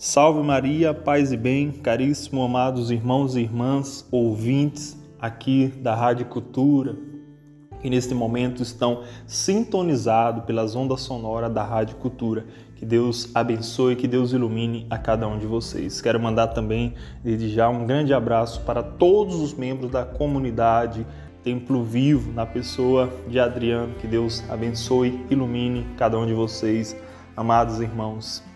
Salve Maria, paz e bem, caríssimo amados irmãos e irmãs, ouvintes aqui da Rádio Cultura, que neste momento estão sintonizados pelas ondas sonoras da Rádio Cultura. Que Deus abençoe, que Deus ilumine a cada um de vocês. Quero mandar também, desde já, um grande abraço para todos os membros da comunidade Templo Vivo, na pessoa de Adriano. Que Deus abençoe, ilumine cada um de vocês, amados irmãos.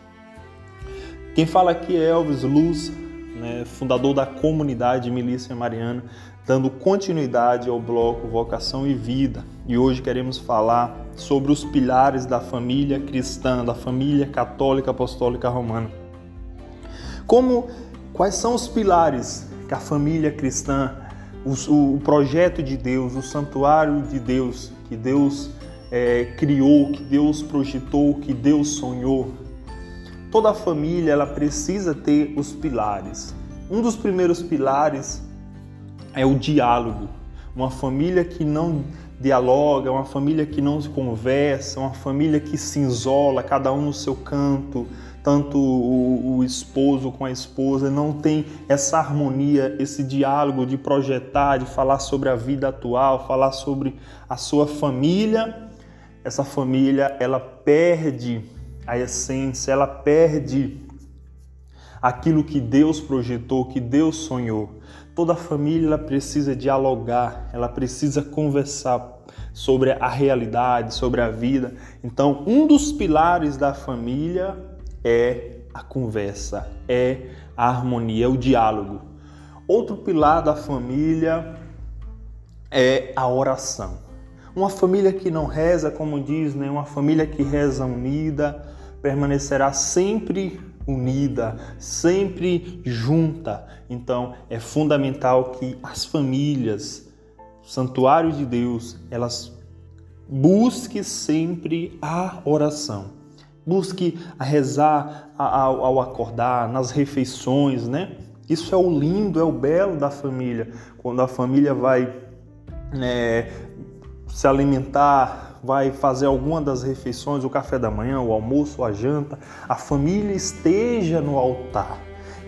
Quem fala aqui é Elvis Luz, né, fundador da comunidade Milícia Mariana, dando continuidade ao bloco Vocação e Vida. E hoje queremos falar sobre os pilares da família cristã, da família católica apostólica romana. Como quais são os pilares que a família cristã, o, o projeto de Deus, o santuário de Deus que Deus é, criou, que Deus projetou, que Deus sonhou, Toda família ela precisa ter os pilares. Um dos primeiros pilares é o diálogo. Uma família que não dialoga, uma família que não se conversa, uma família que se isola, cada um no seu canto, tanto o, o, esposo com a esposa, não tem essa harmonia, esse diálogo de projetar, de falar sobre a vida atual, falar sobre a sua família. Essa família ela perde a essência, ela perde aquilo que Deus projetou, que Deus sonhou. Toda família precisa dialogar, ela precisa conversar sobre a realidade, sobre a vida. Então, um dos pilares da família é a conversa, é a harmonia, é o diálogo. Outro pilar da família é a oração. Uma família que não reza, como diz, né? uma família que reza unida, permanecerá sempre unida, sempre junta. Então é fundamental que as famílias, santuário de Deus, elas busquem sempre a oração. Busque a rezar ao, acordar, nas refeições, né? Isso é o lindo, é o belo da família. Quando a família vai né, se alimentar, vai fazer alguma das refeições, o café da manhã, o almoço, a janta, a família esteja no altar,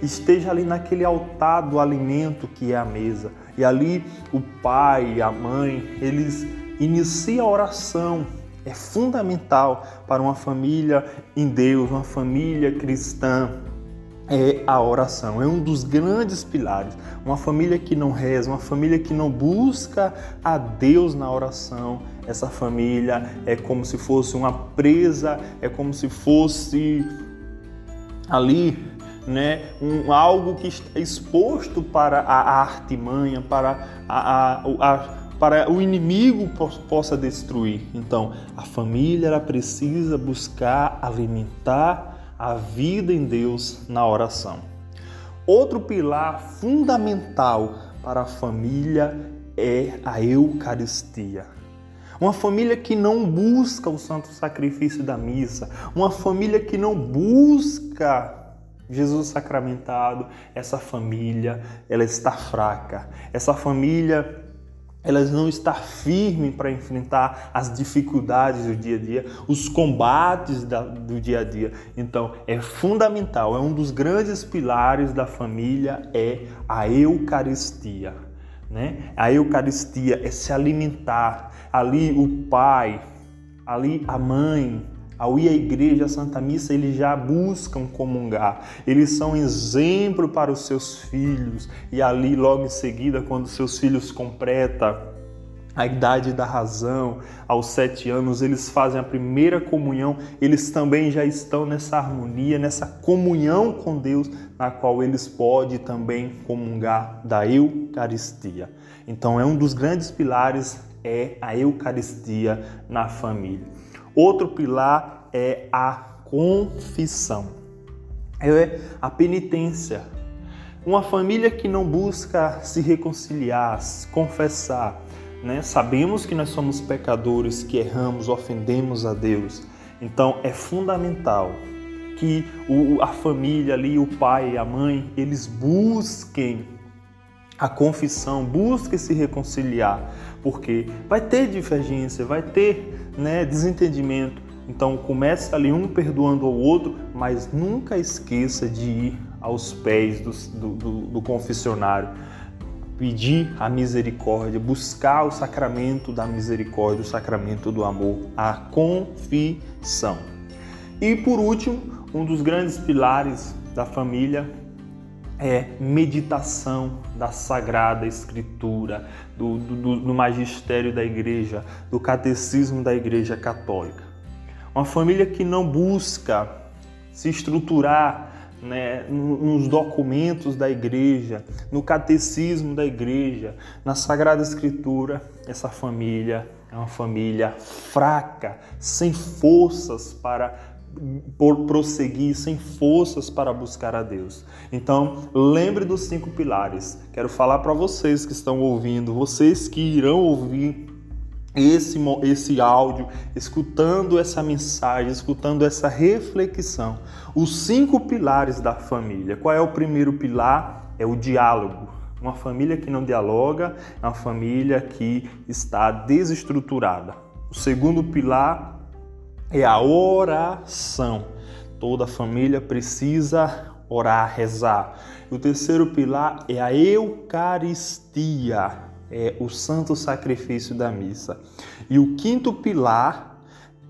esteja ali naquele altar do alimento que é a mesa. E ali o pai, a mãe, eles iniciam a oração. É fundamental para uma família em Deus, uma família cristã é a oração. É um dos grandes pilares. Uma família que não reza, uma família que não busca a Deus na oração, essa família é como se fosse uma presa, é como se fosse ali, né, um, algo que está exposto para a artimanha, para a, a, a para o inimigo possa destruir. Então, a família ela precisa buscar alimentar a vida em Deus na oração. Outro pilar fundamental para a família é a Eucaristia. Uma família que não busca o santo sacrifício da missa, uma família que não busca Jesus sacramentado, essa família, ela está fraca. Essa família elas não estão firmes para enfrentar as dificuldades do dia a dia, os combates da, do dia a dia. Então, é fundamental, é um dos grandes pilares da família é a Eucaristia. Né? A Eucaristia é se alimentar. Ali o pai, ali a mãe, ao ir à igreja, à Santa Missa, eles já buscam comungar. Eles são exemplo para os seus filhos. E ali, logo em seguida, quando seus filhos completam a idade da razão, aos sete anos, eles fazem a primeira comunhão, eles também já estão nessa harmonia, nessa comunhão com Deus, na qual eles podem também comungar da Eucaristia. Então, é um dos grandes pilares é a Eucaristia na família. Outro pilar é a confissão, é a penitência. Uma família que não busca se reconciliar, se confessar, né? Sabemos que nós somos pecadores, que erramos, ofendemos a Deus. Então é fundamental que a família ali, o pai e a mãe, eles busquem a confissão, busquem se reconciliar, porque vai ter divergência, vai ter né, desentendimento, Então comece ali um perdoando o outro, mas nunca esqueça de ir aos pés do, do, do confessionário, pedir a misericórdia, buscar o sacramento da misericórdia, o sacramento do amor, a confissão. E por último, um dos grandes pilares da família é meditação da Sagrada Escritura, do, do, do, magistério da Igreja, do catecismo da Igreja Católica. Uma família que não busca se estruturar né, nos documentos da igreja, no catecismo da igreja, na Sagrada Escritura, essa família é uma família fraca, sem forças para por prosseguir sem forças para buscar a Deus. Então, lembre dos cinco pilares. Quero falar para vocês que estão ouvindo, vocês que irão ouvir esse, esse áudio, escutando essa mensagem, escutando essa reflexão. Os cinco pilares da família. Qual é o primeiro pilar? É o diálogo. Uma família que não dialoga é uma família que está desestruturada. O segundo pilar é a oração. Toda família precisa orar, rezar. O terceiro pilar é a Eucaristia, é o santo sacrifício da missa. E o quinto pilar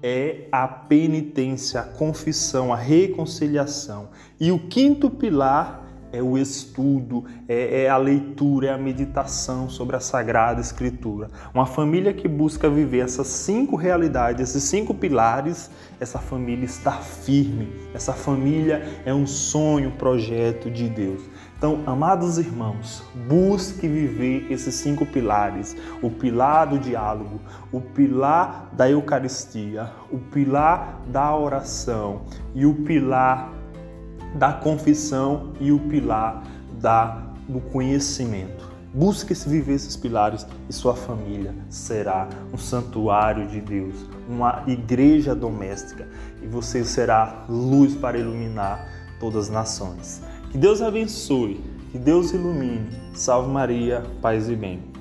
é a penitência, a confissão, a reconciliação. E o quinto pilar é o estudo, é, é, a leitura, é a meditação sobre a Sagrada Escritura. Uma família que busca viver essas cinco realidades, esses cinco pilares, essa família está firme. Essa família é um sonho, projeto de Deus. Então, amados irmãos, busque viver esses cinco pilares: o pilar do diálogo, o pilar da Eucaristia, o pilar da oração e o pilar da confissão e o pilar da, do conhecimento. Busque se viver esses pilares e sua família será um santuário de Deus, uma igreja doméstica e você será luz para iluminar todas as nações. Que Deus abençoe, que Deus ilumine. Salve Maria, paz e bem.